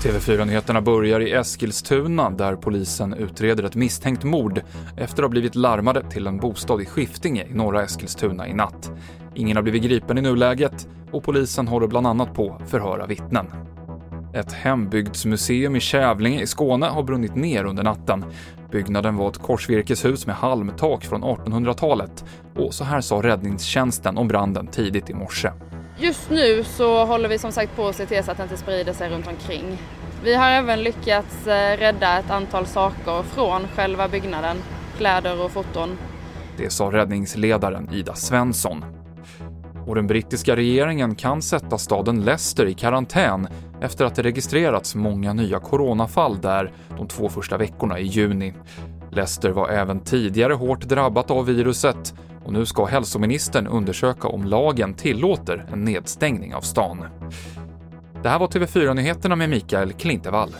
TV4-nyheterna börjar i Eskilstuna där polisen utreder ett misstänkt mord efter att ha blivit larmade till en bostad i Skiftinge i norra Eskilstuna i natt. Ingen har blivit gripen i nuläget och polisen håller bland annat på att förhöra vittnen. Ett hembygdsmuseum i Kävlinge i Skåne har brunnit ner under natten. Byggnaden var ett korsvirkeshus med halmtak från 1800-talet och så här sa räddningstjänsten om branden tidigt i morse. Just nu så håller vi som sagt på att se till så att det inte sprider sig runt omkring. Vi har även lyckats eh, rädda ett antal saker från själva byggnaden, kläder och foton. Det sa räddningsledaren Ida Svensson. Och den brittiska regeringen kan sätta staden Leicester i karantän efter att det registrerats många nya coronafall där de två första veckorna i juni. Leicester var även tidigare hårt drabbat av viruset och nu ska hälsoministern undersöka om lagen tillåter en nedstängning av stan. Det här var TV4-nyheterna med Mikael Klintevall.